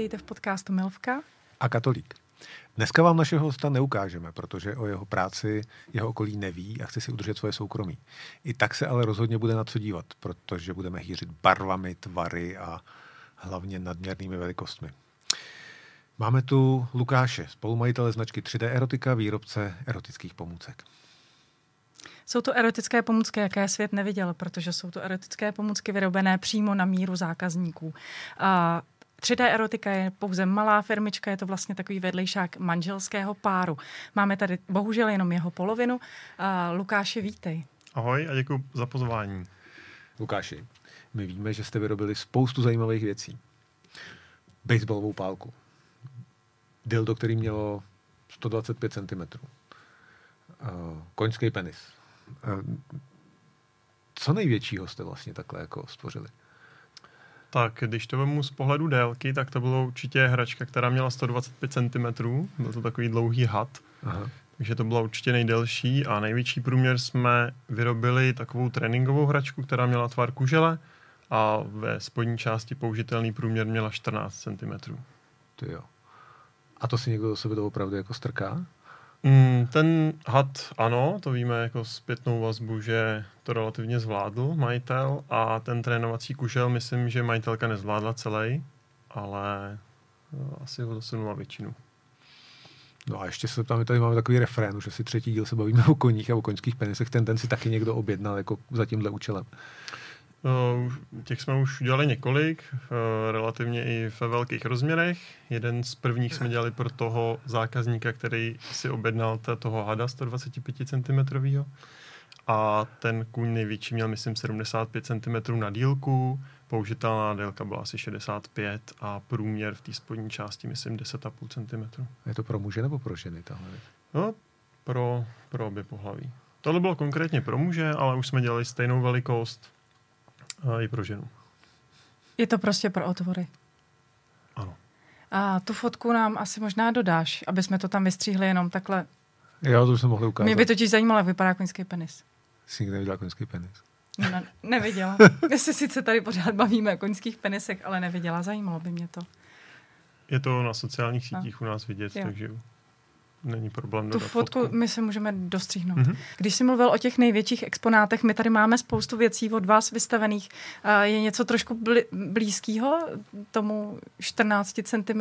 vítejte v podcastu Milvka. A katolík. Dneska vám našeho hosta neukážeme, protože o jeho práci jeho okolí neví a chce si udržet svoje soukromí. I tak se ale rozhodně bude na co dívat, protože budeme hýřit barvami, tvary a hlavně nadměrnými velikostmi. Máme tu Lukáše, spolumajitele značky 3D Erotika, výrobce erotických pomůcek. Jsou to erotické pomůcky, jaké svět neviděl, protože jsou to erotické pomůcky vyrobené přímo na míru zákazníků. A 3D erotika je pouze malá firmička, je to vlastně takový vedlejšák manželského páru. Máme tady bohužel jenom jeho polovinu. A Lukáši, vítej. Ahoj a děkuji za pozvání. Lukáši, my víme, že jste vyrobili spoustu zajímavých věcí. Baseballovou pálku. Dildo, který mělo 125 cm. Koňský penis. Co největšího jste vlastně takhle jako stvořili? Tak, když to vemu z pohledu délky, tak to bylo určitě hračka, která měla 125 cm. Byl to takový dlouhý had. Aha. Takže to byla určitě nejdelší a největší průměr jsme vyrobili takovou tréninkovou hračku, která měla tvar kužele a ve spodní části použitelný průměr měla 14 cm. To jo. A to si někdo do sebe to opravdu jako strká? Mm, ten had, ano, to víme jako zpětnou vazbu, že to relativně zvládl majitel a ten trénovací kužel, myslím, že majitelka nezvládla celý, ale no, asi ho dosunula většinu. No a ještě se tam, tady máme takový refrén, že si třetí díl se bavíme o koních a o koňských penisech, ten, ten si taky někdo objednal jako za tímhle účelem. No, těch jsme už udělali několik, eh, relativně i ve velkých rozměrech. Jeden z prvních jsme dělali pro toho zákazníka, který si objednal toho hada 125 cm. A ten kůň největší měl, myslím, 75 cm na dílku, použitelná délka byla asi 65 a průměr v té spodní části, myslím, 10,5 cm. Je to pro muže nebo pro ženy tahle No, pro, pro obě pohlaví. Tohle bylo konkrétně pro muže, ale už jsme dělali stejnou velikost a i pro ženu. Je to prostě pro otvory. Ano. A tu fotku nám asi možná dodáš, aby jsme to tam vystříhli jenom takhle. Jo, to už jsme mohli ukázat. Mě by totiž zajímalo, jak vypadá koňský penis. Jsi někdy neviděla koňský penis? Ne, neviděla. My se sice tady pořád bavíme o koňských penisech, ale neviděla. Zajímalo by mě to. Je to na sociálních sítích no. u nás vidět, jo. takže není problém Tu fotku, fotku my se můžeme dostřihnout. Mm-hmm. Když jsi mluvil o těch největších exponátech, my tady máme spoustu věcí od vás vystavených. Je něco trošku blízkého tomu 14 cm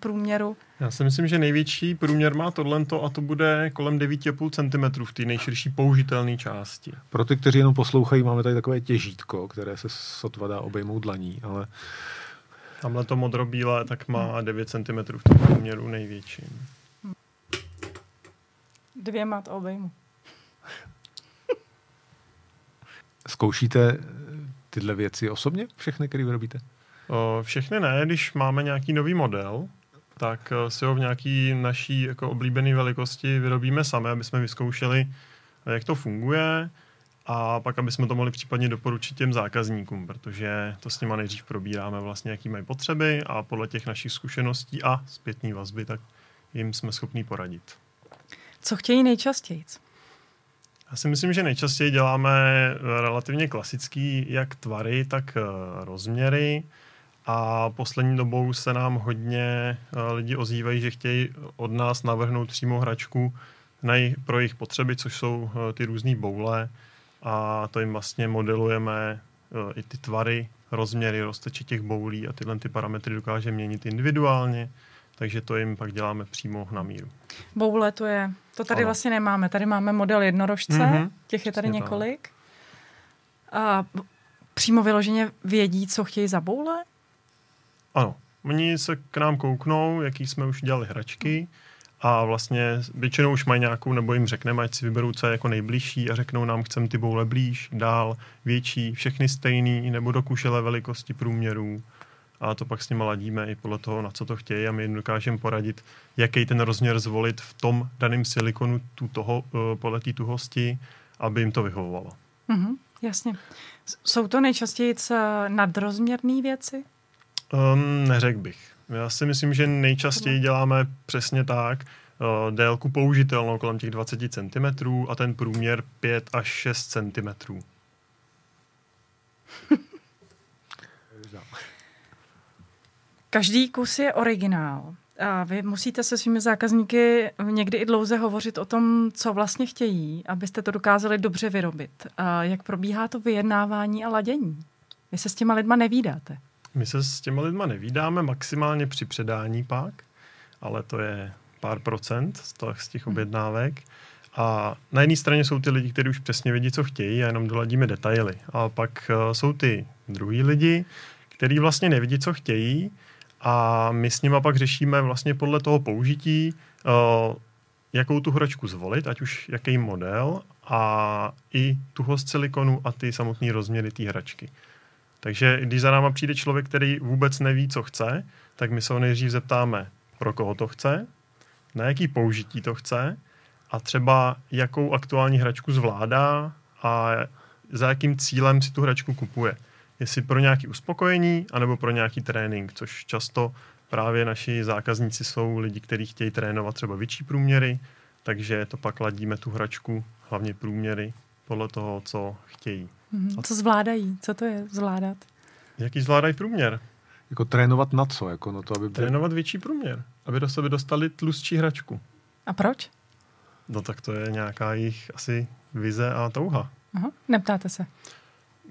průměru? Já si myslím, že největší průměr má tohle a to bude kolem 9,5 cm v té nejširší použitelné části. Pro ty, kteří jenom poslouchají, máme tady takové těžítko, které se sotva dá obejmout dlaní, ale Tamhle to modrobílé tak má 9 cm v tom průměru největším. Dvěma to obejmu. Zkoušíte tyhle věci osobně, všechny, které vyrobíte? Všechny ne, když máme nějaký nový model, tak eh, si ho v nějaký naší jako oblíbené velikosti vyrobíme sami, aby jsme vyzkoušeli, jak to funguje a pak, aby jsme to mohli případně doporučit těm zákazníkům, protože to s nimi nejdřív probíráme vlastně, jaký mají potřeby a podle těch našich zkušeností a zpětní vazby, tak jim jsme schopní poradit. Co chtějí nejčastěji? Já si myslím, že nejčastěji děláme relativně klasický jak tvary, tak eh, rozměry. A poslední dobou se nám hodně eh, lidi ozývají, že chtějí od nás navrhnout přímo hračku na jej, pro jejich potřeby, což jsou eh, ty různé boule. A to jim vlastně modelujeme i ty tvary, rozměry, rozteče těch boulí a tyhle ty parametry dokáže měnit individuálně takže to jim pak děláme přímo na míru. Boule to je, to tady ano. vlastně nemáme. Tady máme model jednorožce, mm-hmm. těch je tady Přesně několik. A přímo vyloženě vědí, co chtějí za boule? Ano. Oni se k nám kouknou, jaký jsme už dělali hračky a vlastně většinou už mají nějakou, nebo jim řekneme, ať si vyberou, co je jako nejbližší a řeknou nám, chceme ty boule blíž, dál, větší, všechny stejný, nebo do kušele velikosti průměrů a to pak s nimi ladíme i podle toho, na co to chtějí a my jim dokážeme poradit, jaký ten rozměr zvolit v tom daném silikonu tu toho, eh, podle té tuhosti, aby jim to vyhovovalo. Mm-hmm, jasně. Jsou to nejčastěji nadrozměrné věci? Um, neřekl bych. Já si myslím, že nejčastěji děláme přesně tak, uh, délku použitelnou kolem těch 20 cm a ten průměr 5 až 6 cm. Každý kus je originál. A vy musíte se svými zákazníky někdy i dlouze hovořit o tom, co vlastně chtějí, abyste to dokázali dobře vyrobit. A jak probíhá to vyjednávání a ladění? Vy se s těma lidma nevídáte. My se s těma lidma nevídáme maximálně při předání pak, ale to je pár procent z, toho, z těch objednávek. A na jedné straně jsou ty lidi, kteří už přesně vědí, co chtějí a jenom doladíme detaily. A pak uh, jsou ty druhý lidi, kteří vlastně nevidí, co chtějí a my s nimi pak řešíme vlastně podle toho použití, uh, jakou tu hračku zvolit, ať už jaký model a i tuhost silikonu a ty samotné rozměry té hračky. Takže když za náma přijde člověk, který vůbec neví, co chce, tak my se ho nejdřív zeptáme, pro koho to chce, na jaký použití to chce a třeba jakou aktuální hračku zvládá a za jakým cílem si tu hračku kupuje. Jestli pro nějaký uspokojení, anebo pro nějaký trénink, což často právě naši zákazníci jsou lidi, kteří chtějí trénovat třeba větší průměry, takže to pak ladíme tu hračku, hlavně průměry, podle toho, co chtějí. Mm-hmm. A co zvládají? Co to je zvládat? Jaký zvládají průměr? Jako trénovat na co? Jako na to, aby. Trénovat větší průměr, aby do sebe dostali tlustší hračku. A proč? No tak to je nějaká jejich asi vize a touha. Aha, neptáte se.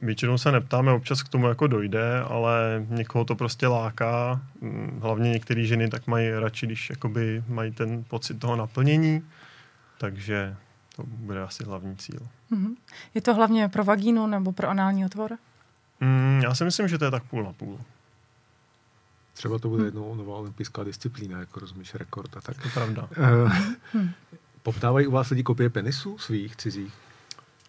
Většinou se neptáme, občas k tomu jako dojde, ale někoho to prostě láká. Mm, hlavně některé ženy tak mají radši, když jakoby mají ten pocit toho naplnění. Takže to bude asi hlavní cíl. Mm-hmm. Je to hlavně pro vagínu nebo pro anální otvor? Mm, já si myslím, že to je tak půl na půl. Třeba to bude jednou nová olympijská disciplína, jako rozumíš, rekord a tak. To je pravda. Uh, poptávají u vás lidi kopie penisů svých, cizích?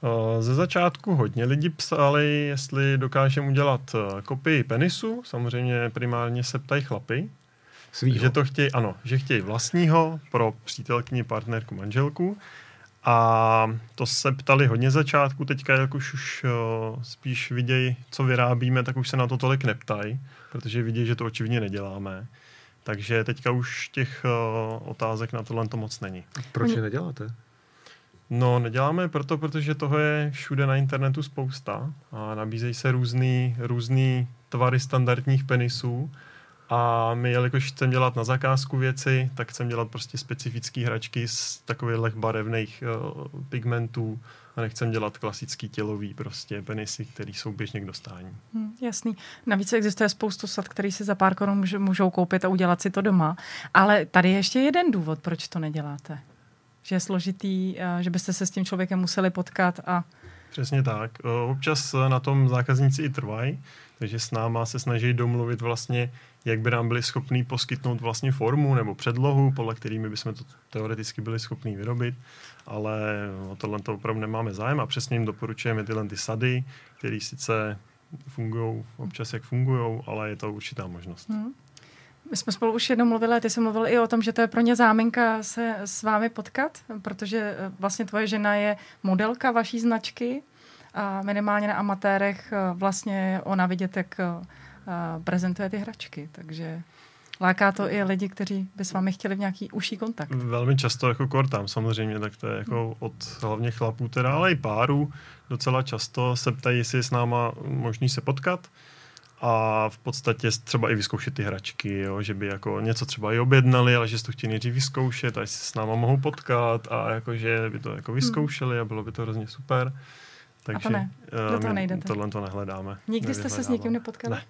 Uh, ze začátku hodně lidí psali, jestli dokážeme udělat eh, kopii penisu. Samozřejmě primárně se ptají chlapy. Svýho. Že to chtějí, ano, že chtějí vlastního pro přítelkyni, partnerku, manželku. A to se ptali hodně začátku, teďka jak už, už uh, spíš vidějí, co vyrábíme, tak už se na to tolik neptají, protože vidí, že to očividně neděláme. Takže teďka už těch otázek na tohle to moc není. Proč je neděláte? No, neděláme proto, protože toho je všude na internetu spousta a nabízejí se různý, různý tvary standardních penisů a my, jelikož chceme dělat na zakázku věci, tak chceme dělat prostě specifické hračky z takových barevných uh, pigmentů a nechcem dělat klasický tělový prostě penisy, které jsou běžně k dostání. Hmm, jasný. Navíc existuje spoustu sad, který si za pár korun můžou koupit a udělat si to doma. Ale tady je ještě jeden důvod, proč to neděláte. Že je složitý, že byste se s tím člověkem museli potkat a Přesně tak. Občas na tom zákazníci i trvají, takže s náma se snaží domluvit vlastně, jak by nám byli schopní poskytnout vlastně formu nebo předlohu, podle kterými bychom to teoreticky byli schopní vyrobit, ale o tohle to opravdu nemáme zájem a přesně jim doporučujeme tyhle ty sady, které sice fungují občas, jak fungují, ale je to určitá možnost. Hmm. My jsme spolu už jednou mluvili, ty jsi mluvil i o tom, že to je pro ně záminka se s vámi potkat, protože eh, vlastně tvoje žena je modelka vaší značky a minimálně na amatérech eh, vlastně ona vidět, jak eh, prezentuje ty hračky, takže láká to i lidi, kteří by s vámi chtěli v nějaký užší kontakt. Velmi často jako kortám samozřejmě, tak to je jako od hlavně chlapů teda, ale i párů docela často se ptají, jestli je s náma možný se potkat a v podstatě třeba i vyzkoušet ty hračky, jo? že by jako něco třeba i objednali, ale že si to chtěli nejdřív vyzkoušet a jestli se s náma mohou potkat a jako, že by to jako vyzkoušeli a bylo by to hrozně super. Takže a to ne, do toho nejdete. Tohle to nehledáme. Nikdy jste se s někým nepotkali? Ne.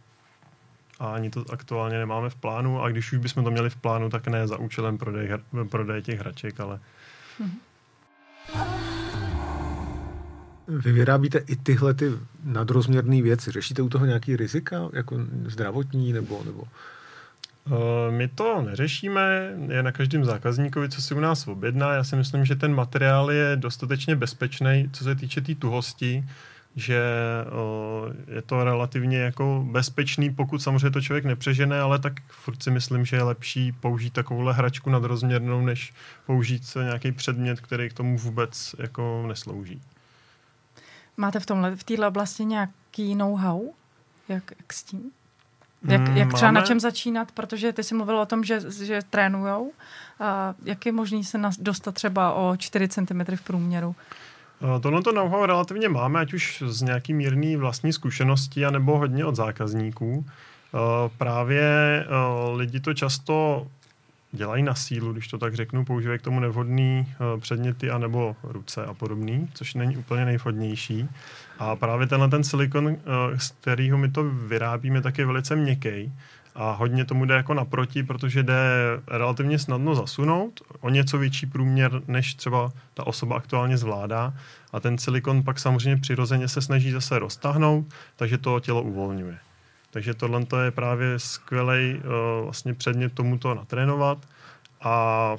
A ani to aktuálně nemáme v plánu a když už bychom to měli v plánu, tak ne za účelem prodeje, prodeje těch hraček, ale... Mm-hmm. Vy vyrábíte i tyhle ty nadrozměrné věci. Řešíte u toho nějaký rizika, jako zdravotní nebo... nebo... Uh, my to neřešíme, je na každém zákazníkovi, co si u nás objedná. Já si myslím, že ten materiál je dostatečně bezpečný, co se týče té tý tuhosti, že uh, je to relativně jako bezpečný, pokud samozřejmě to člověk nepřežene, ale tak furt si myslím, že je lepší použít takovouhle hračku nadrozměrnou, než použít nějaký předmět, který k tomu vůbec jako neslouží. Máte v tomhle, v této oblasti nějaký know-how? Jak, jak s tím? Jak, jak třeba Máme... na čem začínat? Protože ty jsi mluvil o tom, že, že trénujou. A jak je možný se dostat třeba o 4 cm v průměru? Tohle to know-how relativně máme, ať už z nějaký mírný vlastní zkušenosti, anebo hodně od zákazníků. Právě lidi to často dělají na sílu, když to tak řeknu, používají k tomu nevhodný předměty anebo ruce a podobný, což není úplně nejvhodnější. A právě tenhle ten silikon, z kterého my to vyrábíme, tak je velice měkký a hodně tomu jde jako naproti, protože jde relativně snadno zasunout, o něco větší průměr, než třeba ta osoba aktuálně zvládá a ten silikon pak samozřejmě přirozeně se snaží zase roztáhnout, takže to tělo uvolňuje. Takže tohle je právě skvělý uh, vlastně předmět tomuto natrénovat a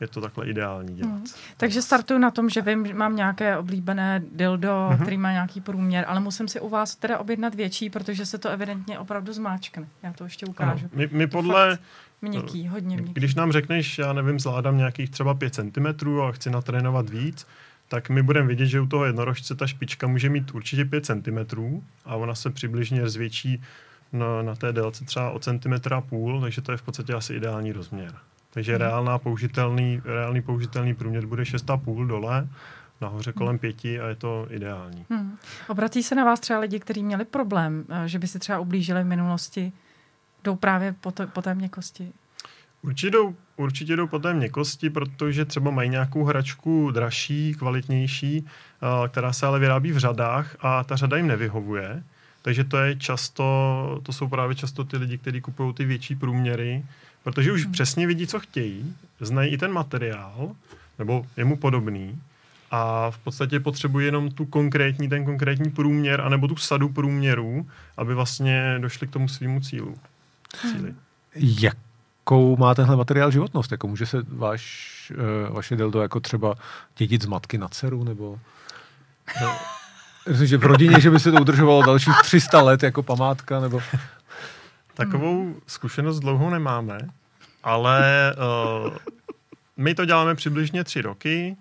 je to takhle ideální dělat. Hmm. Takže startuju na tom, že vím, mám nějaké oblíbené dildo, hmm. který má nějaký průměr, ale musím si u vás teda objednat větší, protože se to evidentně opravdu zmáčkne. Já to ještě ukážu. Ano. My, my podle... Měkký, hodně měkký. Když nám řekneš, já nevím, zvládám nějakých třeba 5 cm a chci natrénovat víc, tak my budeme vidět, že u toho jednorožce ta špička může mít určitě 5 cm a ona se přibližně zvětší na, na té délce třeba o centimetra a půl, takže to je v podstatě asi ideální rozměr. Takže hmm. reálná použitelný, reálný použitelný průměr bude 6,5 dole, nahoře kolem hmm. pěti a je to ideální. Hmm. Obrací se na vás třeba lidi, kteří měli problém, eh, že by si třeba ublížili v minulosti, jdou právě po, to, po té měkkosti? Určitě jdou, určitě jdou po té měkkosti, protože třeba mají nějakou hračku dražší, kvalitnější, eh, která se ale vyrábí v řadách a ta řada jim nevyhovuje. Takže to je často, to jsou právě často ty lidi, kteří kupují ty větší průměry, protože už hmm. přesně vidí, co chtějí, znají i ten materiál, nebo je mu podobný, a v podstatě potřebují jenom tu konkrétní, ten konkrétní průměr, anebo tu sadu průměrů, aby vlastně došli k tomu svýmu cílu. Cíli. Jakou má tenhle materiál životnost? Jako může se váš, uh, vaše dildo jako třeba dědit z matky na dceru, nebo... No, myslím, že v rodině, že by se to udržovalo dalších 300 let jako památka, nebo... Takovou zkušenost dlouhou nemáme, ale uh, my to děláme přibližně tři roky.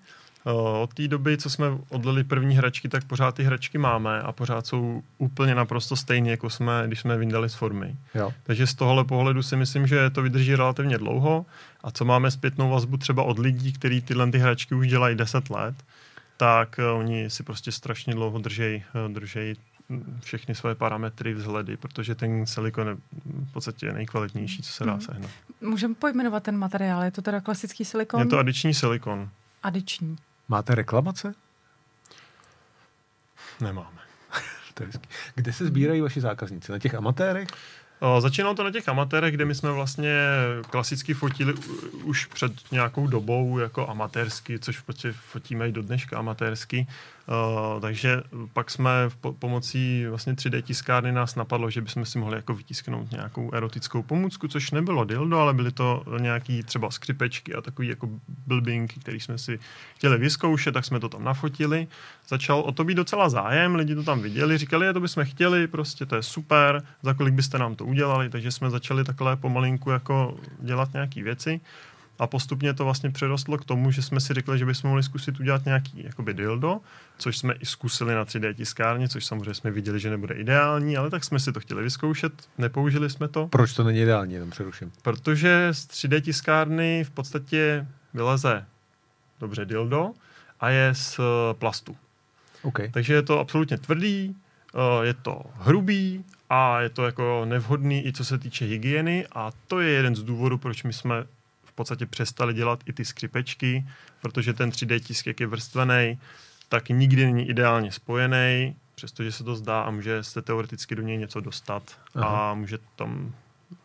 Uh, od té doby, co jsme odlili první hračky, tak pořád ty hračky máme a pořád jsou úplně naprosto stejné, jako jsme, když jsme vyndali z formy. Jo. Takže z tohohle pohledu si myslím, že to vydrží relativně dlouho. A co máme zpětnou vazbu třeba od lidí, kteří tyhle ty hračky už dělají 10 let, tak uh, oni si prostě strašně dlouho držej, uh, držej všechny svoje parametry, vzhledy, protože ten silikon je v podstatě nejkvalitnější, co se dá hmm. sehnat. Můžeme pojmenovat ten materiál? Je to teda klasický silikon? Je to adiční silikon. Adiční. Máte reklamace? Nemáme. to je Kde se sbírají vaši zákazníci? Na těch amatérech? Začínalo to na těch amatérech, kde my jsme vlastně klasicky fotili už před nějakou dobou jako amatérsky, což v podstatě fotíme i do dneška amatérsky. Uh, takže pak jsme v po- pomocí vlastně 3D tiskárny nás napadlo, že bychom si mohli jako vytisknout nějakou erotickou pomůcku, což nebylo dildo, ale byly to nějaký třeba skřipečky a takový jako blbinky, který jsme si chtěli vyzkoušet, tak jsme to tam nafotili. Začal o to být docela zájem, lidi to tam viděli, říkali, je, to bychom chtěli, prostě to je super, za kolik byste nám to udělali, takže jsme začali takhle pomalinku jako dělat nějaké věci. A postupně to vlastně přerostlo k tomu, že jsme si řekli, že bychom mohli zkusit udělat nějaký jakoby dildo, což jsme i zkusili na 3D tiskárně, což samozřejmě jsme viděli, že nebude ideální, ale tak jsme si to chtěli vyzkoušet, nepoužili jsme to. Proč to není ideální, jenom přeruším? Protože z 3D tiskárny v podstatě vyleze dobře dildo a je z eh, plastu. Okay. Takže je to absolutně tvrdý, eh, je to hrubý a je to jako nevhodný i co se týče hygieny a to je jeden z důvodů, proč my jsme podstatě přestali dělat i ty skřipečky, protože ten 3D tisk, jak je vrstvený, tak nikdy není ideálně spojený, přestože se to zdá a může se teoreticky do něj něco dostat Aha. a může tam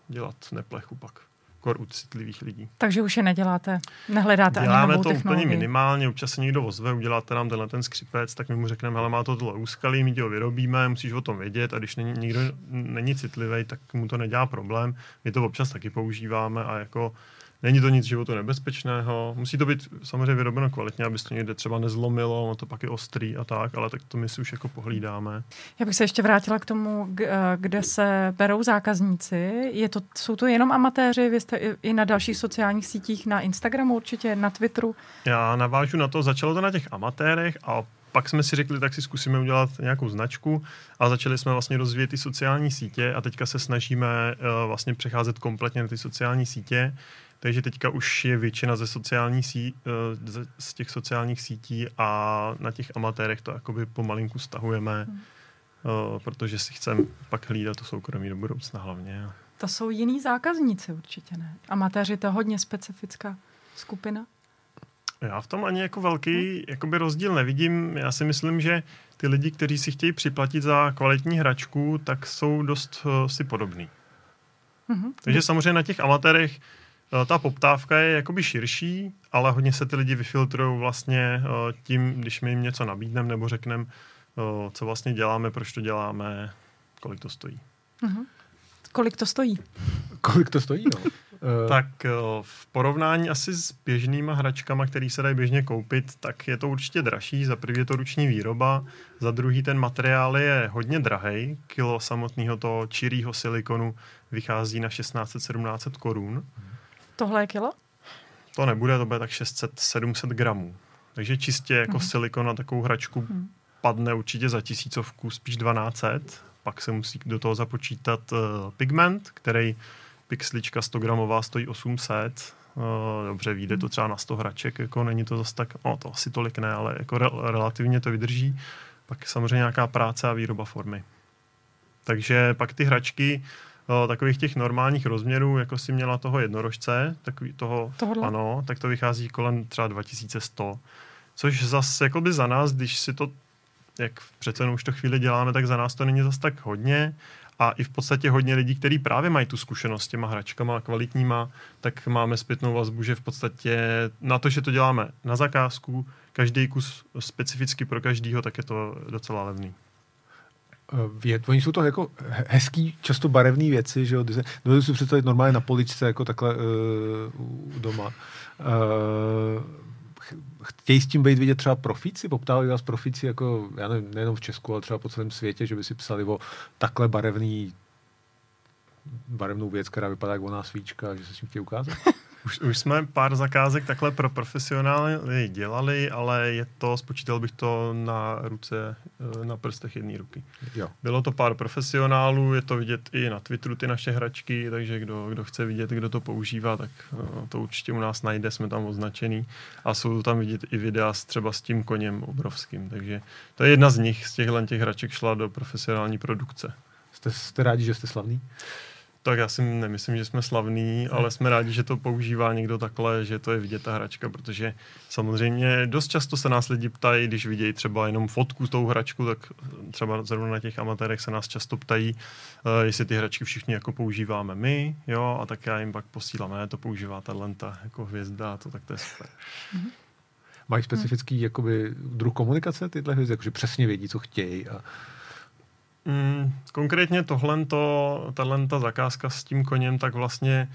dělat neplechu pak kor u citlivých lidí. Takže už je neděláte, nehledáte Děláme ani to úplně minimálně, občas se někdo ozve, uděláte nám tenhle ten skřipec, tak my mu řekneme, hele, má to tohle úskalí, my ti ho vyrobíme, musíš o tom vědět a když není, nikdo není citlivý, tak mu to nedělá problém. My to občas taky používáme a jako Není to nic životu nebezpečného, musí to být samozřejmě vyrobeno kvalitně, aby se to někde třeba nezlomilo, ono to pak je ostrý a tak, ale tak to my si už jako pohlídáme. Já bych se ještě vrátila k tomu, eh, kde se berou zákazníci. Je to, jsou to jenom amatéři, vy jste i na dalších sociálních sítích, na Instagramu určitě, na Twitteru? Já navážu na to, začalo to na těch amatérech a pak jsme si řekli, tak si zkusíme udělat nějakou značku a začali jsme vlastně rozvíjet ty sociální sítě a teďka se snažíme uh, vlastně přecházet kompletně na ty sociální sítě. Takže teďka už je většina ze sociální sí, eh, z těch sociálních sítí a na těch amatérech to jakoby pomalinku stahujeme. Hmm. uh, protože si chcem pak hlídat to soukromí do budoucna hlavně. To jsou jiný zákazníci určitě, ne? Amatéři to hodně specifická skupina. Já v tom ani jako velký jakoby rozdíl nevidím. Já si myslím, že ty lidi, kteří si chtějí připlatit za kvalitní hračku, tak jsou dost uh, si podobný. Mm-hmm. Takže samozřejmě na těch amatérech ta poptávka je jakoby širší, ale hodně se ty lidi vyfiltrují vlastně uh, tím, když my jim něco nabídneme nebo řekneme, uh, co vlastně děláme, proč to děláme, kolik to stojí. Mm-hmm. Kolik to stojí? Kolik to stojí, no? Tak v porovnání asi s běžnýma hračkama, které se dají běžně koupit, tak je to určitě dražší. Za prvý je to ruční výroba, za druhý ten materiál je hodně drahý. Kilo samotného toho čirýho silikonu vychází na 1600-1700 korun. Tohle je kilo? To nebude, to bude tak 600-700 gramů. Takže čistě jako hmm. silikon na takovou hračku hmm. padne určitě za tisícovku, spíš 1200. Pak se musí do toho započítat uh, pigment, který pixlička 100 gramová stojí 800. Uh, dobře, vyjde to třeba na 100 hraček, jako není to zase tak, no to asi tolik ne, ale jako re, relativně to vydrží. Pak samozřejmě nějaká práce a výroba formy. Takže pak ty hračky uh, takových těch normálních rozměrů, jako si měla toho jednorožce, takový toho, Tohle? ano, tak to vychází kolem třeba 2100. Což zase jakoby za nás, když si to jak přece už to chvíli děláme, tak za nás to není zase tak hodně a i v podstatě hodně lidí, kteří právě mají tu zkušenost s těma hračkama kvalitníma, tak máme zpětnou vazbu, že v podstatě na to, že to děláme na zakázku, každý kus specificky pro každýho, tak je to docela levný. Je, oni jsou to jako hezký, často barevné věci, že jo, dovedu si představit normálně na poličce, jako takhle uh, doma. Uh, chtějí s tím být vidět třeba profíci? Poptávají vás profíci jako, já nevím, nejenom v Česku, ale třeba po celém světě, že by si psali o takhle barevný barevnou věc, která vypadá jako ona svíčka, že se s tím chtějí ukázat? Už, už jsme pár zakázek takhle pro profesionály dělali, ale je to, spočítal bych to na ruce, eh, na prstech jedné ruky. Jo. Bylo to pár profesionálů, je to vidět i na Twitteru ty naše hračky, takže kdo, kdo chce vidět, kdo to používá, tak eh, to určitě u nás najde, jsme tam označený. A jsou tam vidět i videa s, třeba s tím koněm obrovským, takže to je jedna z nich, z těchhle těch hraček šla do profesionální produkce. Jste, jste rádi, že jste slavný? Tak já si nemyslím, že jsme slavní, ale jsme rádi, že to používá někdo takhle, že to je vidět ta hračka, protože samozřejmě dost často se nás lidi ptají, když vidějí třeba jenom fotku s tou hračku, tak třeba zrovna na těch amatérech se nás často ptají, uh, jestli ty hračky všichni jako používáme my, jo, a tak já jim pak posílám, ne, to používá ta lenta jako hvězda, to tak to je super. Mm-hmm. Mají specifický hmm. jakoby, druh komunikace tyhle hvězdy, jakože přesně vědí, co chtějí a Mm, konkrétně tohle, tahle ta zakázka s tím koněm, tak vlastně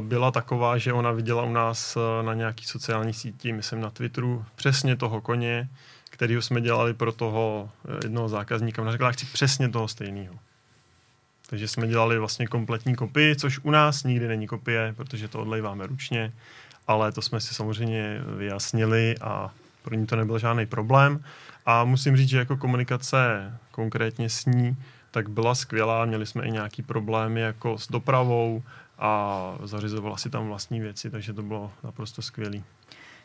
uh, byla taková, že ona viděla u nás uh, na nějaký sociální síti, myslím na Twitteru, přesně toho koně, kterýho jsme dělali pro toho uh, jednoho zákazníka. Ona řekla, chci přesně toho stejného. Takže jsme dělali vlastně kompletní kopii, což u nás nikdy není kopie, protože to odlejváme ručně, ale to jsme si samozřejmě vyjasnili a pro ní to nebyl žádný problém. A musím říct, že jako komunikace konkrétně s ní, tak byla skvělá. Měli jsme i nějaký problémy jako s dopravou a zařizovala si tam vlastní věci, takže to bylo naprosto skvělé.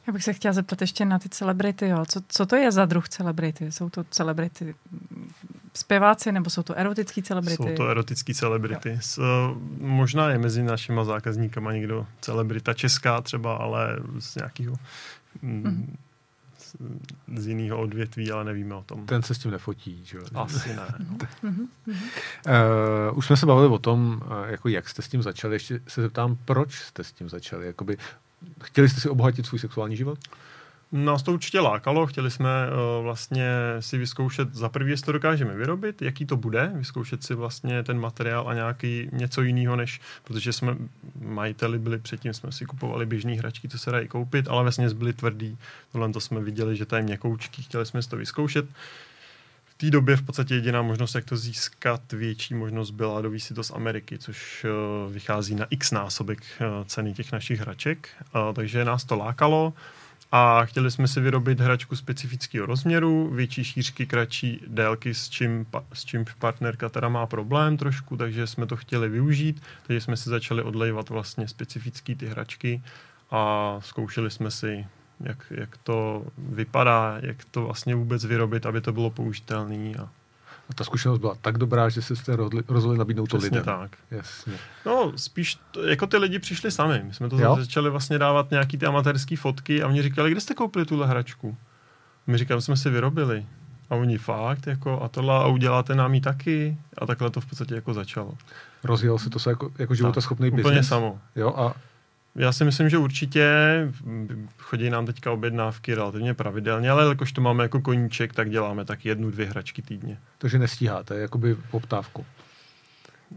Já bych se chtěla zeptat ještě na ty celebrity. Jo. Co, co to je za druh celebrity? Jsou to celebrity zpěváci nebo jsou to erotický celebrity? Jsou to erotický celebrity. S, možná je mezi našima zákazníkama někdo celebrita česká třeba, ale z nějakého mm-hmm z jiného odvětví, ale nevíme o tom. Ten se s tím nefotí, že jo? Asi ne. No. uh, už jsme se bavili o tom, uh, jako jak jste s tím začali. Ještě se zeptám, proč jste s tím začali? Jakoby, chtěli jste si obohatit svůj sexuální život? Nás to určitě lákalo, chtěli jsme uh, vlastně si vyzkoušet, za prvý, jestli to dokážeme vyrobit, jaký to bude, vyzkoušet si vlastně ten materiál a nějaký něco jiného, než, protože jsme majiteli byli předtím, jsme si kupovali běžné hračky, co se dají koupit, ale vlastně byly tvrdý. Tohle to jsme viděli, že tady měkoučky, chtěli jsme si to vyzkoušet. V té době v podstatě jediná možnost, jak to získat, větší možnost byla dovísit to z Ameriky, což uh, vychází na x násobek uh, ceny těch našich hraček, takže nás to lákalo a chtěli jsme si vyrobit hračku specifického rozměru, větší šířky, kratší délky, s čím, s čím partnerka teda má problém trošku, takže jsme to chtěli využít, takže jsme si začali odlejvat vlastně specifické ty hračky a zkoušeli jsme si, jak, jak to vypadá, jak to vlastně vůbec vyrobit, aby to bylo použitelné a A ta zkušenost byla tak dobrá, že se jste rozhodli, rozhodli nabídnout to Přesně lidem. tak. Jasně. No, spíš to, jako ty lidi přišli sami. My jsme to Jo? začali vlastně dávat nějaký ty amatérský fotky a oni říkali, kde jste koupili tuhle hračku? My říkám, jsme si vyrobili. A oni fakt, jako, a tohle, a uděláte nám ji taky. A takhle to v podstatě jako začalo. Rozjel se to se jako, jako životaschopný Úplně biznis. samo. Jo, a Já si myslím, že určitě chodí nám teďka objednávky relativně pravidelně, ale jakož to máme jako koníček, tak děláme tak jednu, dvě hračky týdně. takže nestíháte, jakoby poptávku.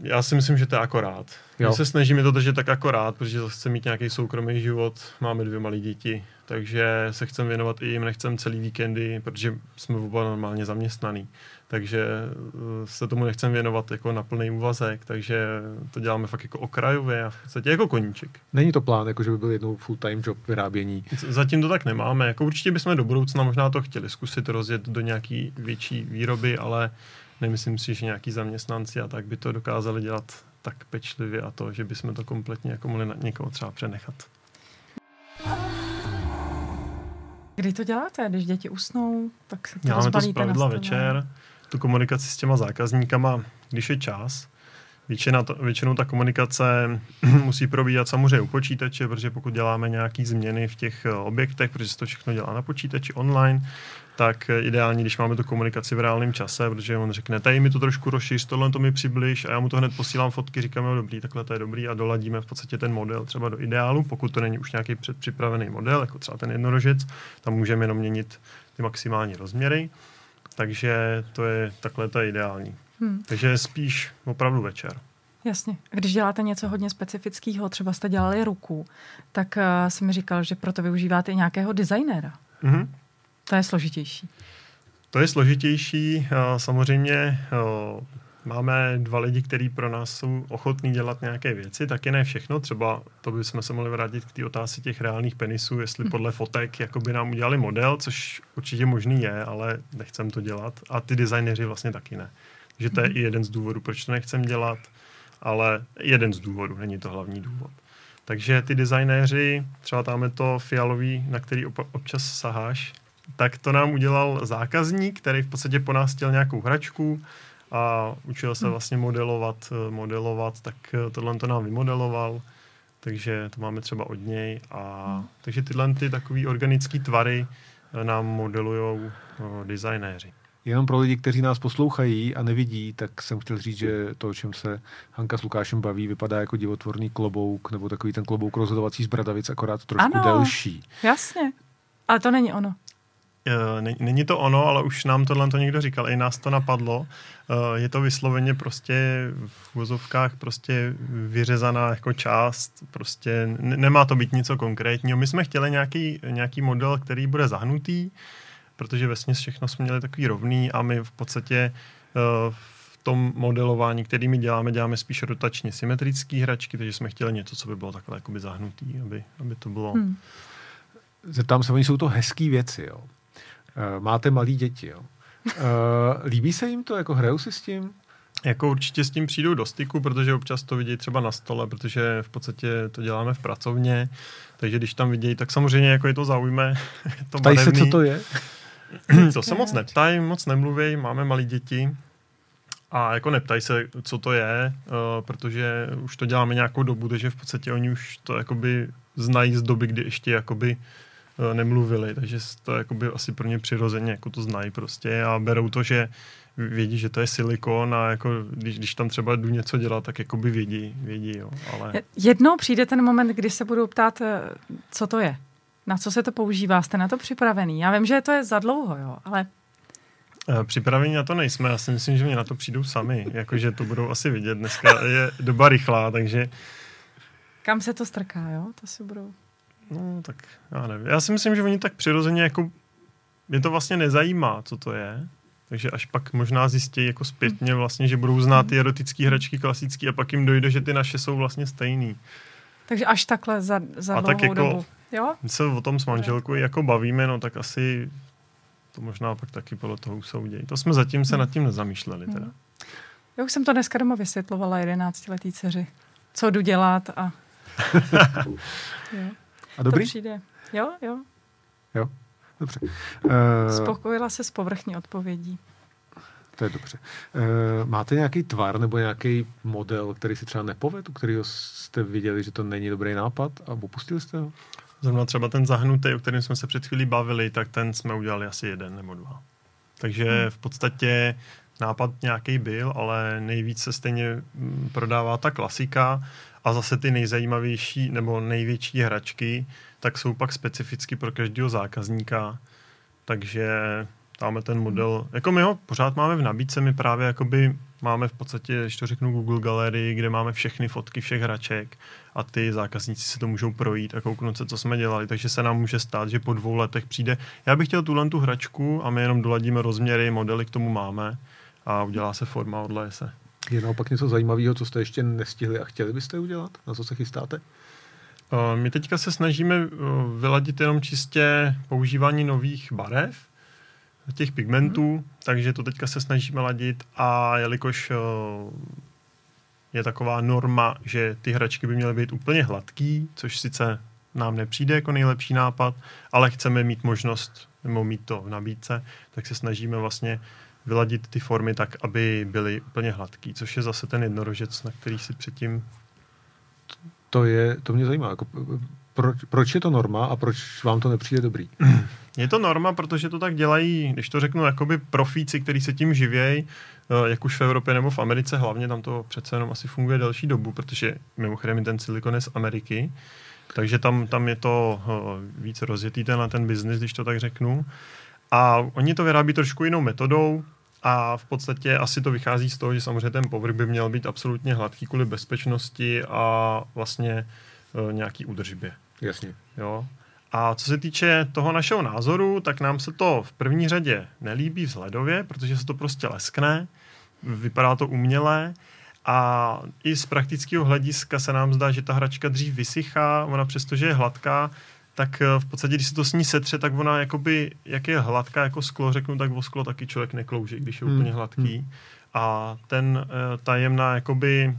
Já si myslím, že to je akorát. Jo. My se snažíme to držet tak akorát, protože chce mít nějaký soukromý život, máme dvě malé děti, takže se chceme věnovat i jim, nechcem celý víkendy, protože jsme oba normálně zaměstnaný. Takže eh, se tomu nechcem věnovat jako na plný úvazek, takže to děláme fakt jako okrajově a v podstatě jako koníček. Není to plán, jako že by byl jednou full-time job vyrábění. Zatím to tak nemáme. Jako určitě bychom do budoucna možná to chtěli zkusit rozjet do nějaký větší výroby, ale nemyslím si, že nějaký zaměstnanci a tak by to dokázali dělat tak pečlivě a to, že bychom to kompletně jako mohli na někoho třeba přenechat. Kdy to děláte? Když děti usnou, tak se to Děláme to zpravidla večer, tu komunikaci s těma zákazníkama, když je čas. Většina to, většinou ta komunikace musí probíhat samozřejmě u počítače, protože pokud děláme nějaké změny v těch eh, objektech, protože se to všechno dělá na počítači online, tak eh, ideální, když máme tu komunikaci v reálném čase, protože on řekne, tady mi to trošku rozšíř, tohle to mi přibliž a já mu to hned posílám fotky, říkám, jo, dobrý, takhle to je dobrý a doladíme v podstatě ten model třeba do ideálu, pokud to není už nějaký předpřipravený model, jako třeba ten jednorožec, tam můžeme jenom měnit ty maximální rozměry, takže to je, takhle to je ideální. Hmm, Takže spíš opravdu večer. jasně. A když děláte něco hodně specifického, třeba jste dělali ruku, tak uh, jsem mi říkal, že proto využíváte i nějakého designéra. Mhm. To je složitější. To je složitější. a Samozřejmě o, máme dva lidi, kteří pro nás jsou ochotní dělat nějaké věci, taky ne všechno. Třeba to bychom se mohli vrátit k té otázce těch reálných penisů, jestli podle fotek jakoby nám udělali model, což určitě možný je, ale nechcem to dělat. A ty designéři vlastně taky ne. Takže to je i jeden z důvodů, proč to nechcem dělat, ale jeden z důvodů, není to hlavní důvod. Takže ty designéři, třeba tam je to fialový, na který občas saháš, tak to nám udělal zákazník, který v podstatě po nás chtěl nějakou hračku a učil se vlastně modelovat, eh, modelovat, tak eh, tohle to nám vymodeloval, takže to máme třeba od něj. A, takže tyhle ty takový organické tvary eh, nám modelují designéři. Jenom pro lidi, kteří nás poslouchají a nevidí, tak jsem chtěl říct, že to, o čem se Hanka s Lukášem baví, vypadá jako divotvorný klobouk, nebo takový ten klobouk rozhodovací z bradavic, akorát trošku Ano. delší. Jasně. Ale to není ono. Eh, ne- Není to ono, ale už nám tohle to někdo říkal, i nás to napadlo. Eh, Je to vysloveně prostě v vozovkách prostě vyřezaná jako část, prostě nemá to být něco konkrétního. My jsme chtěli nějaký, nějaký model, který bude zahnutý, protože vesměs všechno jsme měli takový rovný a my v podstatě eh, v tom modelování, který my děláme, děláme spíš rotačně symetrické hračky, takže jsme chtěli něco, co by bylo takhle jakoby zahnutý, aby, aby to bylo... Hmm. Zeptám se, oni jsou to hezký věci, jo. Eh, Máte malí děti, jo. Eh, Líbí se jim to, jako hrajou si s tím? Jako určitě s tím přijdou do styku, protože občas to vidějí třeba na stole, protože v podstatě to děláme v pracovně, takže když tam vidějí, tak samozřejmě jako je to zaujme. je to Ptají se, co to je? to se moc neptají, moc nemluví, máme malí děti a jako neptají se, co to je, uh, protože už to děláme nějakou dobu, takže v podstatě oni už to jakoby znají z doby, kdy ještě jakoby uh, nemluvili, takže to jakoby asi pro ně přirozeně jako to znají prostě a berou to, že vědí, že to je silikon a jako když, když tam třeba jdu něco dělat, tak jakoby vědí, vědí, jo, ale... Jednou přijde ten moment, kdy se budou ptát, eh, co to je. Na co se to používá? Jste na to připravený? Já vím, že to je za dlouho, jo, ale Eh, Připravení na to nejsme, já si myslím, že mě na to přijdou sami, jakože to budou asi vidět. Dneska je doba rychlá, takže kam se to strká, jo? To si budou... no tak já nevím. Já si myslím, že oni tak přirozeně jako mě to vlastně nezajímá, co to je. Takže až pak možná zjistí jako zpětně vlastně, že budou znát ty erotické hračky klasické a pak jim dojde, že ty naše jsou vlastně stejný. Takže až takhle za, za A dlouhou tak jako- dobu. Jo? My se o tom s manželkou jako bavíme, no tak asi to možná pak taky podle toho usoudějí. To jsme zatím se nad tím nezamýšleli teda. Já už jsem to dneska doma vysvětlovala 11-letý dceři. Co jdu dělat a... jo. A dobrý? To přijde. Jo, jo. Dobře. Uh, Spokojila se s povrchní odpovědí. To je dobře. E, máte nějaký tvar nebo nějaký model, který si třeba nepovedl, u kterého jste viděli, že to není dobrý nápad a opustili jste ho? Zrovna třeba ten zahnutý, o kterém jsme se před chvílí bavili, tak ten jsme udělali asi jeden nebo dva. Takže hmm. v podstatě nápad nějaký byl, ale nejvíc se stejně mm, prodává ta klasika a zase ty nejzajímavější nebo největší hračky, tak jsou pak specificky pro každého zákazníka. Takže máme ten model, jako my ho pořád máme v nabídce, my právě jakoby máme v podstatě, když to řeknu, Google Gallery, kde máme všechny fotky všech hraček a ty zákazníci si to můžou projít a kouknout se, co jsme dělali. Takže se nám může stát, že po dvou letech přijde, já bych chtěl tuhle tu hračku a my jenom doladíme rozměry, modely k tomu máme a udělá se forma, odleje se. Je naopak něco zajímavého, co jste ještě nestihli a chtěli byste udělat? Na co se chystáte? My teďka se snažíme vyladit jenom čistě používání nových barev, těch pigmentů, hmm. takže to teďka se snažíme ladit a jelikož je taková norma, že ty hračky by měly být úplně hladký, což sice nám nepřijde jako nejlepší nápad, ale chceme mít možnost, nebo mít to v nabídce, tak se snažíme vlastně vyladit ty formy tak, aby byly úplně hladký, což je zase ten jednorožec, na který si předtím... To, je, to mě zajímá. Jako, proč, proč je to norma a proč vám to nepřijde dobrý? Je to norma, protože to tak dělají, když to řeknu, jakoby profíci, kteří se tím živějí, eh, jak už v Evropě nebo v Americe hlavně, tam to přece jenom asi funguje delší dobu, protože mimochodem ten silikon je z Ameriky, takže tam, tam je to eh, víc rozjetý ten na ten biznis, když to tak řeknu. A oni to vyrábí trošku jinou metodou a v podstatě asi to vychází z toho, že samozřejmě ten povrch by měl být absolutně hladký kvůli bezpečnosti a vlastně uh, nějaký údržbě. Jasně. Jo. A co se týče toho našeho názoru, tak nám se to v první řadě nelíbí vzhledově, protože se to prostě leskne, vypadá to umělé a i z praktického hlediska se nám zdá, že ta hračka dřív vysychá, ona přestože je hladká, tak eh, v podstatě, když se to s ní setře, tak ona jakoby, jak je hladká jako sklo, řeknu, tak o sklo taky člověk neklouží, když je hmm. úplně hladký. Hmm. A ten uh, tajemná jakoby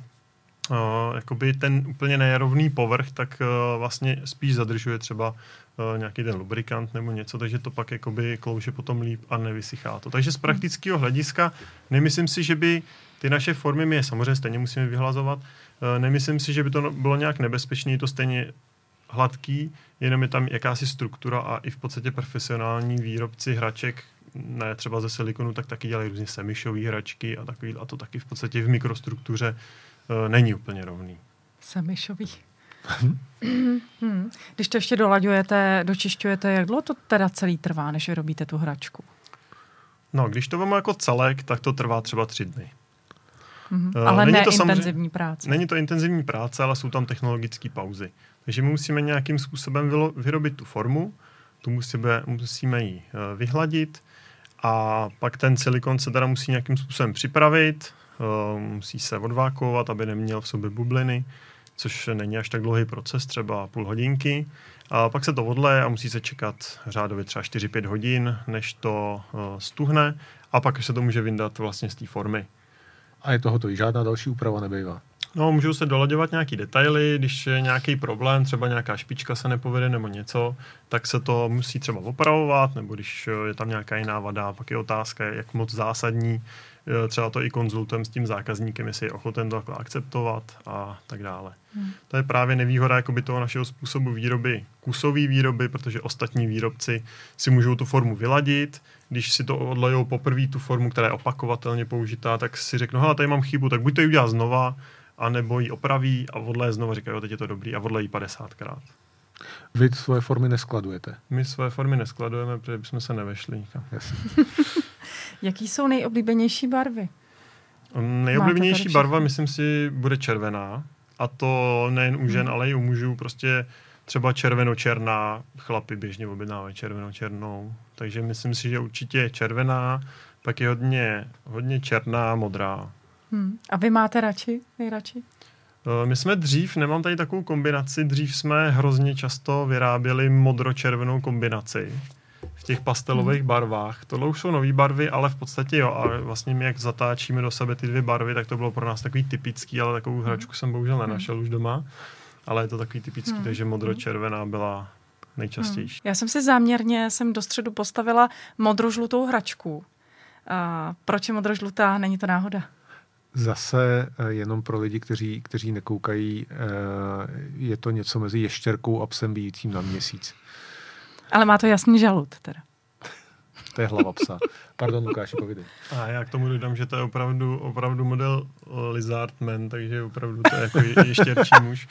uh, jakoby ten úplně nerovný povrch, tak uh, vlastně spíš zadržuje třeba uh, nějaký ten lubrikant nebo něco, takže to pak jakoby klouže potom líp a nevysychá to. Takže z praktického hlediska nemyslím si, že by ty naše formy, my je samozřejmě stejně musíme vyhlazovat, nemyslím si, že by to bylo nějak nebezpečné, to stejně hladký, jenom je tam jakási struktura a i v podstatě profesionální výrobci hraček, ne třeba ze silikonu, tak taky dělají různě semišové hračky a takový, a to taky v podstatě v mikrostruktuře uh, není úplně rovný. Semišový. hmm. Když to ještě dolaďujete, dočišťujete, jak dlouho to teda celý trvá, než vyrobíte tu hračku? No, když to máme jako celek, tak to trvá třeba tři dny. Mm-hmm. Uh, ale ne to intenzivní práce. Není to intenzivní práce, ale jsou tam technologické pauzy. Takže my musíme nějakým způsobem vyrobit tu formu, tu musíme, musíme ji uh, vyhladit a pak ten silikon se teda musí nějakým způsobem připravit, uh, musí se odvákovat, aby neměl v sobě bubliny, což není až tak dlouhý proces, třeba půl hodinky. A pak se to odleje a musí se čekat řádově třeba 4-5 hodin, než to uh, stuhne a pak se to může vyndat vlastně z té formy. A je to hotový, žádná další úprava nebývá? No, můžou se dolaďovat nějaký detaily, když je nějaký problém, třeba nějaká špička se nepovede nebo něco, tak se to musí třeba opravovat, nebo když je tam nějaká jiná vada, pak je otázka, jak moc zásadní, třeba to i konzultujeme s tím zákazníkem, jestli je ochoten to akceptovat a tak dále. Hmm. To je právě nevýhoda jakoby toho našeho způsobu výroby, kusové výroby, protože ostatní výrobci si můžou tu formu vyladit, když si to odlejou poprvé tu formu, která je opakovatelně použitá, tak si řeknou, hele, tady mám chybu, tak buď to udělá znova, anebo ji opraví a odle znovu říkají, teď je to dobrý a odle jí 50krát. Vy svoje formy neskladujete? My svoje formy neskladujeme, protože bychom se nevešli nikam. Jaký jsou nejoblíbenější barvy? Nejoblíbenější barva, myslím si, bude červená. A to nejen u žen, hmm. ale i u mužů. Prostě třeba červeno-černá, chlapy běžně objednávají červeno-černou. Takže myslím si, že určitě červená, pak je hodně, hodně černá, modrá. Hmm. A vy máte radši, nejradši? Eh, my jsme dřív, nemám tady takovou kombinaci, dřív jsme hrozně často vyráběli modro-červenou kombinaci v těch pastelových hmm. barvách. Tohle už jsou nové barvy, ale v podstatě jo. A vlastně my, jak zatáčíme do sebe ty dvě barvy, tak to bylo pro nás takový typický, ale takovou hmm. hračku jsem bohužel hmm. nenašel hmm. už doma. Ale je to takový typický, hmm. takže modro-červená byla nejčastější. Hmm. Já jsem si záměrně jsem do středu postavila modro-žlutou hračku, A proč je modrožlutá? Není to náhoda. Zase eh, jenom pro lidi, kteří, kteří nekoukají, eh, je to něco mezi ještěrkou a psem bíjícím na měsíc. Ale má to jasný žalud teda. To je hlava psa. Pardon, Lukáši, povídej. A já k tomu dodám, že to je opravdu, opravdu model Lizardman, takže opravdu to je jako ještěrčí muž.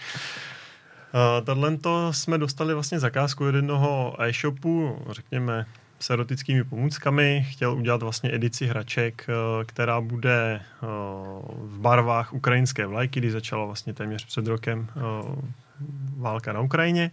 Uh, Tohle to jsme dostali vlastně zakázku jednoho e-shopu, řekněme, s erotickými pomůckami. Chtěl udělat vlastně edici hraček, která bude v barvách ukrajinské vlajky, kdy začala vlastně téměř před rokem válka na Ukrajině.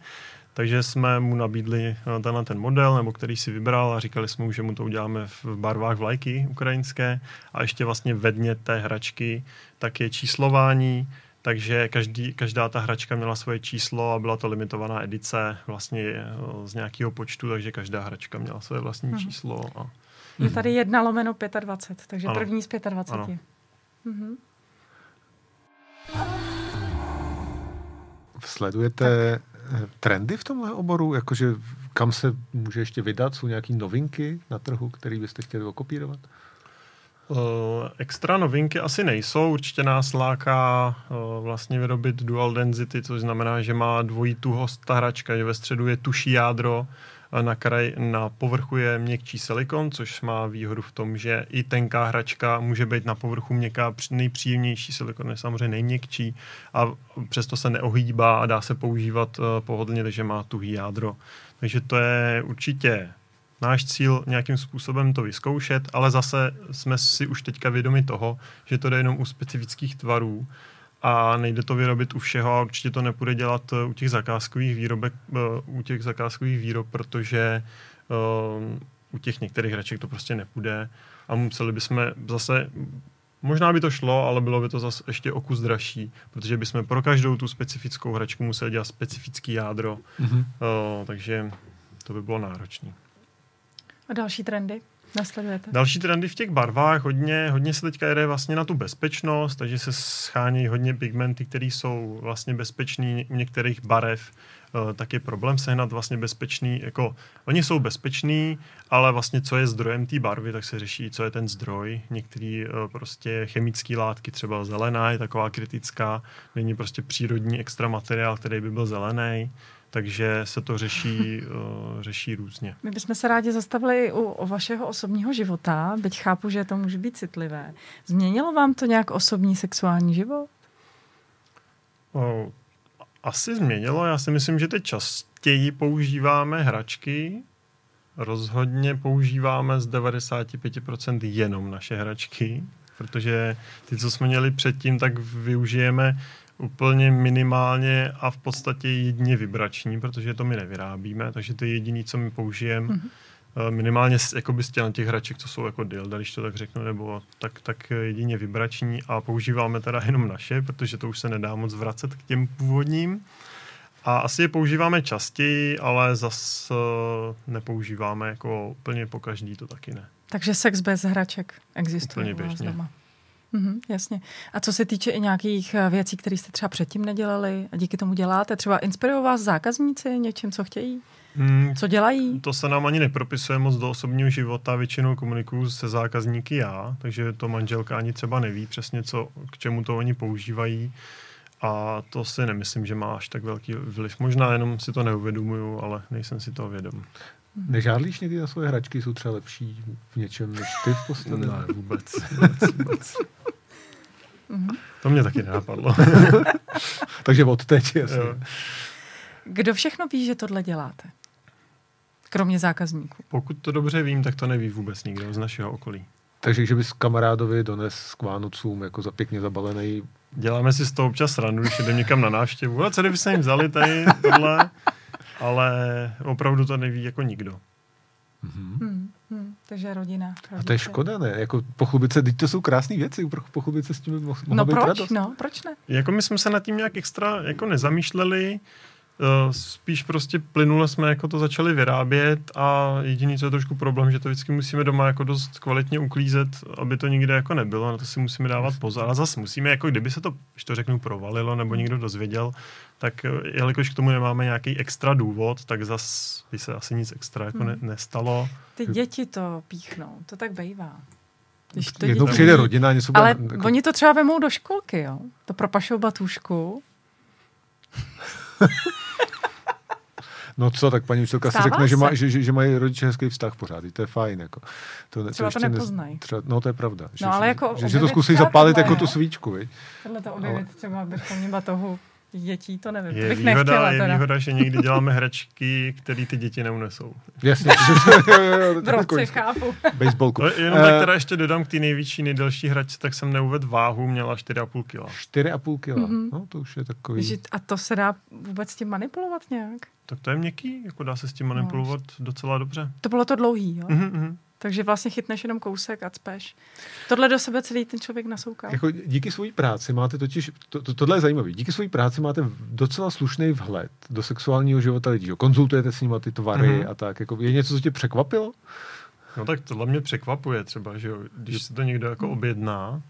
Takže jsme mu nabídli tenhle ten model, nebo který si vybral a říkali jsme mu, že mu to uděláme v barvách vlajky ukrajinské a ještě vlastně vedně té hračky tak je číslování, takže každý, každá ta hračka měla svoje číslo a byla to limitovaná edice vlastně eh, z nějakého počtu, takže každá hračka měla své vlastní hmm. číslo. A... Je tady jedna lomeno 25, takže ano. první z 25. Ano. Mm-hmm. Sledujete eh, trendy v tomhle oboru? Jakože kam se může ještě vydat? Jsou nějaké novinky na trhu, které byste chtěli okopírovat? Uh, extra novinky asi nejsou. Určitě nás láká uh, vlastně vyrobit dual density, což znamená, že má dvojí tuhost ta hračka, že ve středu je tuší jádro, na, kraj, na povrchu je měkčí silikon, což má výhodu v tom, že i tenká hračka může být na povrchu měkká, nejpříjemnější silikon je samozřejmě nejměkčí a přesto se neohýbá a dá se používat uh, pohodlně, takže má tuhý jádro. Takže to je určitě náš cíl nějakým způsobem to vyzkoušet, ale zase jsme si už teďka vědomi toho, že to jde jenom u specifických tvarů a nejde to vyrobit u všeho a určitě to nepůjde dělat eh, u těch zakázkových výrobek, eh, u těch zakázkových výrob, protože uh, u těch některých hraček to prostě nepůjde a museli bychom zase Možná by to šlo, ale bylo by to zase ještě o kus dražší, protože bychom pro každou tu specifickou hračku museli dělat specifický jádro, mm-hmm. uh, takže to by bylo náročné. A další trendy? Nasledujete? Další trendy v těch barvách, hodně, hodně se teďka jde vlastně na tu bezpečnost, takže se schánějí hodně pigmenty, které jsou vlastně bezpečný u některých barev, uh, tak je problém sehnat vlastně bezpečný, jako oni jsou bezpeční, ale vlastně co je zdrojem té barvy, tak se řeší, co je ten zdroj. Některé uh, prostě chemické látky, třeba zelená je taková kritická, není prostě přírodní extra materiál, který by byl zelený takže se to řeší, uh, řeší různě. My bychom se rádi zastavili u, u vašeho osobního života, byť chápu, že to může být citlivé. Změnilo vám to nějak osobní sexuální život? Uh, asi změnilo. Já si myslím, že teď častěji používáme hračky. Rozhodně používáme z 95% jenom naše hračky, protože ty, co jsme měli předtím, tak využijeme úplně minimálně a v podstatě jedině vibrační, protože to my nevyrábíme, takže to je jediný, co my použijeme. Mm-hmm. Minimálně jakoby z těch hraček, co jsou jako dilda, když to tak řeknu, nebo tak, tak jedině vibrační a používáme teda jenom naše, protože to už se nedá moc vracet k těm původním. A asi je používáme častěji, ale zas nepoužíváme jako úplně po každý, to taky ne. Takže sex bez hraček existuje úplně běžně. doma. Mm-hmm, jasně. A co se týče i nějakých eh, věcí, které jste třeba předtím nedělali a díky tomu děláte, třeba inspirují vás zákazníci něčím, co chtějí? Hmm, co dělají? To se nám ani nepropisuje moc do osobního života, většinou komunikuju se zákazníky já, takže to manželka ani třeba neví přesně, co, k čemu to oni používají. A to si nemyslím, že má až tak velký vliv. Možná jenom si to neuvědomuju, ale nejsem si toho vědom. Nežádlíš někdy na svoje hračky, jsou třeba lepší v něčem než ty v podstatě? Ne, vůbec. vůbec, vůbec. Mm-hmm. To mě taky nenapadlo. Takže od teď, jasně. Jo. Kdo všechno ví, že tohle děláte? Kromě zákazníků. Pokud to dobře vím, tak to neví vůbec nikdo z našeho okolí. Takže, že bys kamarádovi dones k Vánocům jako za pěkně zabalený... Děláme si z toho občas randu, když jdeme někam na návštěvu. A co kdyby se jim vzali tady tohle? Ale opravdu to neví jako nikdo. Mm-hmm. Hmm, hmm, takže rodina. Rodiče. A to je škoda, ne? Jako pochlubit se, teď to jsou krásné věci, pochlubit se s tím mohla No být proč, radost. no, proč ne? Jako my jsme se nad tím nějak extra jako nezamýšleli, spíš prostě plynule jsme jako to začali vyrábět a jediný, co je trošku problém, že to vždycky musíme doma jako dost kvalitně uklízet, aby to nikde jako nebylo, na to si musíme dávat pozor. A zase musíme, jako kdyby se to, když to řeknu, provalilo nebo někdo dozvěděl, tak eh, jelikož k tomu nemáme nějaký extra důvod, tak zas by se asi nic extra jako hmm. ne, nestalo. Ty děti to píchnou, to tak bývá. Když to Jednou děti- přijde rodina, něco bude... Ale jako- oni to třeba vemou do školky, jo? To propašou batůžku. No co, tak paní učitelka si Stává řekne, že, má, se. že, že, že mají rodiče hezký vztah pořád, i to je fajn. Jako. To, ne- Třeba to nes- nepoznají. Třeba, no to je pravda. Že, ale jako že, že to zkusí zapálit jako tu jo. svíčku, viď? Tohle to objevit třeba vrcholní batohu dětí, to nevím. Je to bych výhoda, nechtěla je teda. výhoda, že někdy děláme hračky, které ty děti neunesou. Jasně. koňská. chápu. Baseballku. No, jenom Eh, tak teda ještě dodám k té největší, nejdelší hračce, tak jsem neuvedl váhu, měla 4,5 kg. 4,5 kg. Mhm. No to už je takový... Že- A to se dá vůbec s tím manipulovat nějak? Tak to je měkký, jako dá se s tím manipulovat docela dobře. To bylo to dlouhý, jo? Mhm, mhm. Takže vlastně chytneš jenom kousek a cpeš. Tohle do sebe celý ten člověk nasouká. Jako díky své práci máte totiž, to, to, tohle je zajímavé, díky své práci máte docela slušný vhled do sexuálního života lidí. Jo. Konzultujete s nimi ty tvary Mhm. a tak. Jako, je něco, co tě překvapilo? No tak tohle mě překvapuje třeba, že jo, když se to někdo jako objedná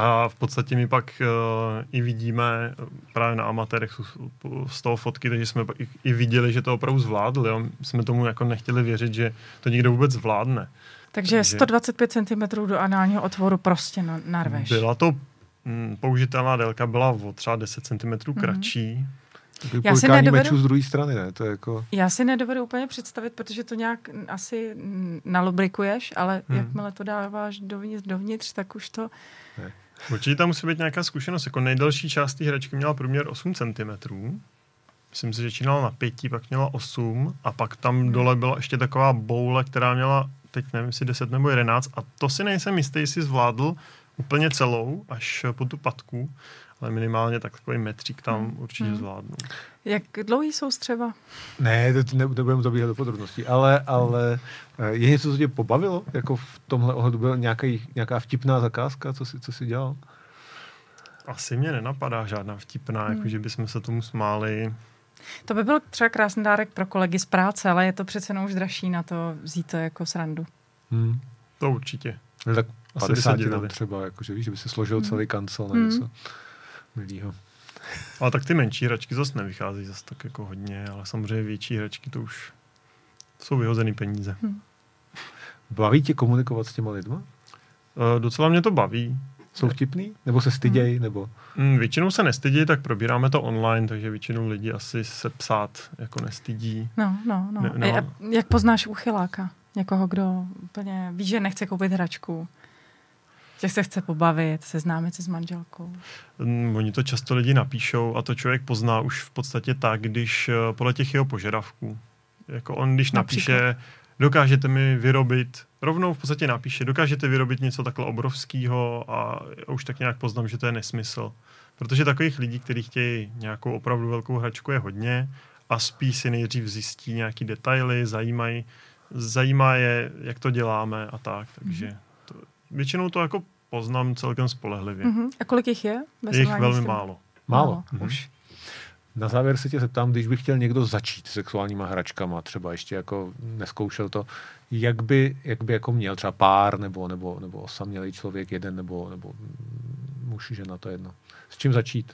a v podstatě my pak uh, i vidíme eh, právě na amatérech jsou z toho fotky, takže jsme pak i, i viděli, že to opravdu zvládli. Jo. Jsme tomu jako nechtěli věřit, že to někdo vůbec zvládne. Takže Takže- 125 cm do análního otvoru prostě na, narveš. Byla to mm, použitelná délka byla o třeba 10 cm kratší. Takový Já si nedovedu- mečů z druhé strany, ne? To je jako... Já si nedovedu úplně představit, protože to nějak asi nalobrikuješ, ale Hmm. jakmile to dáváš dovnitř, dovnitř, tak už to... Určitě tam musí být nějaká zkušenost. Jako nejdelší část té hračky měla průměr 8 cm. Myslím si, že začínala na 5, pak měla 8 a pak tam dole byla ještě taková boule, která měla, teď nevím, jestli 10 nebo 11 a to si nejsem jistý, jestli zvládl úplně celou, až po tu patku, ale minimálně tak takový metřík tam určitě Hmm. zvládnu. Jak dlouhý jsou střeva? Ne, to, to ne, nebudeme zabíhat do podrobností, ale, ale eh, je něco, co tě pobavilo? Jako v tomhle ohledu byla nějaký, nějaká vtipná zakázka, co jsi, co jsi dělal? Asi mě nenapadá žádná vtipná, Hmm. jako že bychom se tomu smáli. To by byl třeba krásný dárek pro kolegy z práce, ale je to přece jenom už dražší na to vzít to jako srandu. Hmm. To určitě. No, tak Asi by se 50 nám divili. třeba, jakože víš, že by se složil celý kancel na Hmm. něco milýho. Ale tak ty menší hračky zase nevycházejí zase tak jako hodně, ale samozřejmě větší hračky to už jsou vyhozený peníze. Baví tě komunikovat s těma lidma? E, docela mě to baví. Jsou vtipný? Nebo se stydějí? Nebo... Mm, Většinou se nestydí, tak probíráme to online, takže většinou lidi asi se psát jako nestydí. No, no, no. Ne- no. Jak poznáš úchyláka? Někoho, kdo úplně ví, že nechce koupit hračku, že se chce pobavit, seznámit se s manželkou. Mm, Oni to často lidi napíšou a to člověk pozná už v podstatě tak, když eh, podle těch jeho požadavků. Jako on, když Například? napíše, dokážete mi vyrobit, rovnou v podstatě napíše, dokážete vyrobit něco takhle obrovského a už tak nějak poznám, že to je nesmysl. Protože takových lidí, kteří chtějí nějakou opravdu velkou hračku, je hodně a spíš si nejdřív zjistí nějaký detaily, zajímají, zajímá je, jak to děláme a tak. Takže to, většinou to jako poznám celkem spolehlivě. Uh-huh. A kolik jich je? ve Je jich velmi málo. Málo. Málo. Už. Na závěr se tě zeptám, když by chtěl někdo začít s sexuálníma hračkama, třeba ještě jako neskoušel to, jak by, jak by jako měl třeba pár nebo, nebo, nebo osamělý člověk jeden nebo, nebo muž, žena, to je jedno. S čím začít?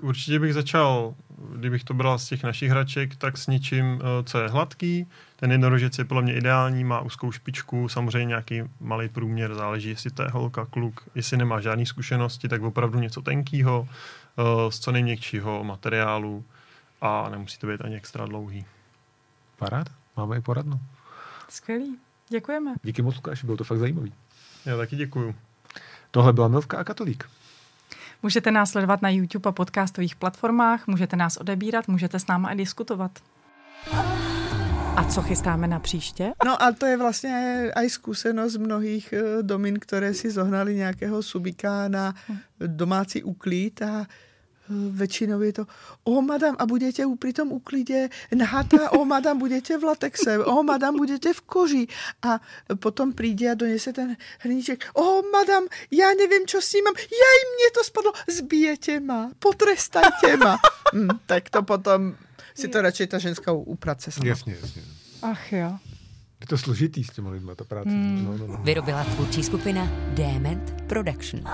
Určitě bych začal, kdybych to bral z těch našich hraček, tak s něčím, eh, co je hladký. Ten jednorožec je podle mě ideální, má úzkou špičku, samozřejmě nějaký malý průměr, záleží, jestli to je holka, kluk. Jestli nemá žádné zkušenosti, tak opravdu něco tenkýho, eh, z co nejměkčího materiálu a nemusí to být ani extra dlouhý. Paráda? Máme i poradnu. Skvělý. Děkujeme. Díky moc, Lukáši, bylo to fakt zajímavý. Já taky děkuju. Tohle byla Milvka a Katolík. Můžete nás sledovat na YouTube a podcastových platformách, můžete nás odebírat, můžete s náma i diskutovat. A co chystáme na příště? No a to je vlastně aj skúsenosť mnohých eh, domín, ktoré si zohnali nejakého subika na domácí uklid a väčšinou je to, o madam, a budete u- pri tom uklide nahata, o madam, budete v latexe, o madam, budete v koži. A potom príde a donese ten hrníček, o madam, ja neviem, čo s ním mám, jaj, mne to spadlo, zbijete ma, potrestajte ma. Mm, tak to potom si to radšej ta ženská uprace sama. Jasně, jasně. Ach jo. Je to složitý s těma lidma, ta práce. Hmm. No, no, no. Vyrobila tvůrčí skupina Dement Production.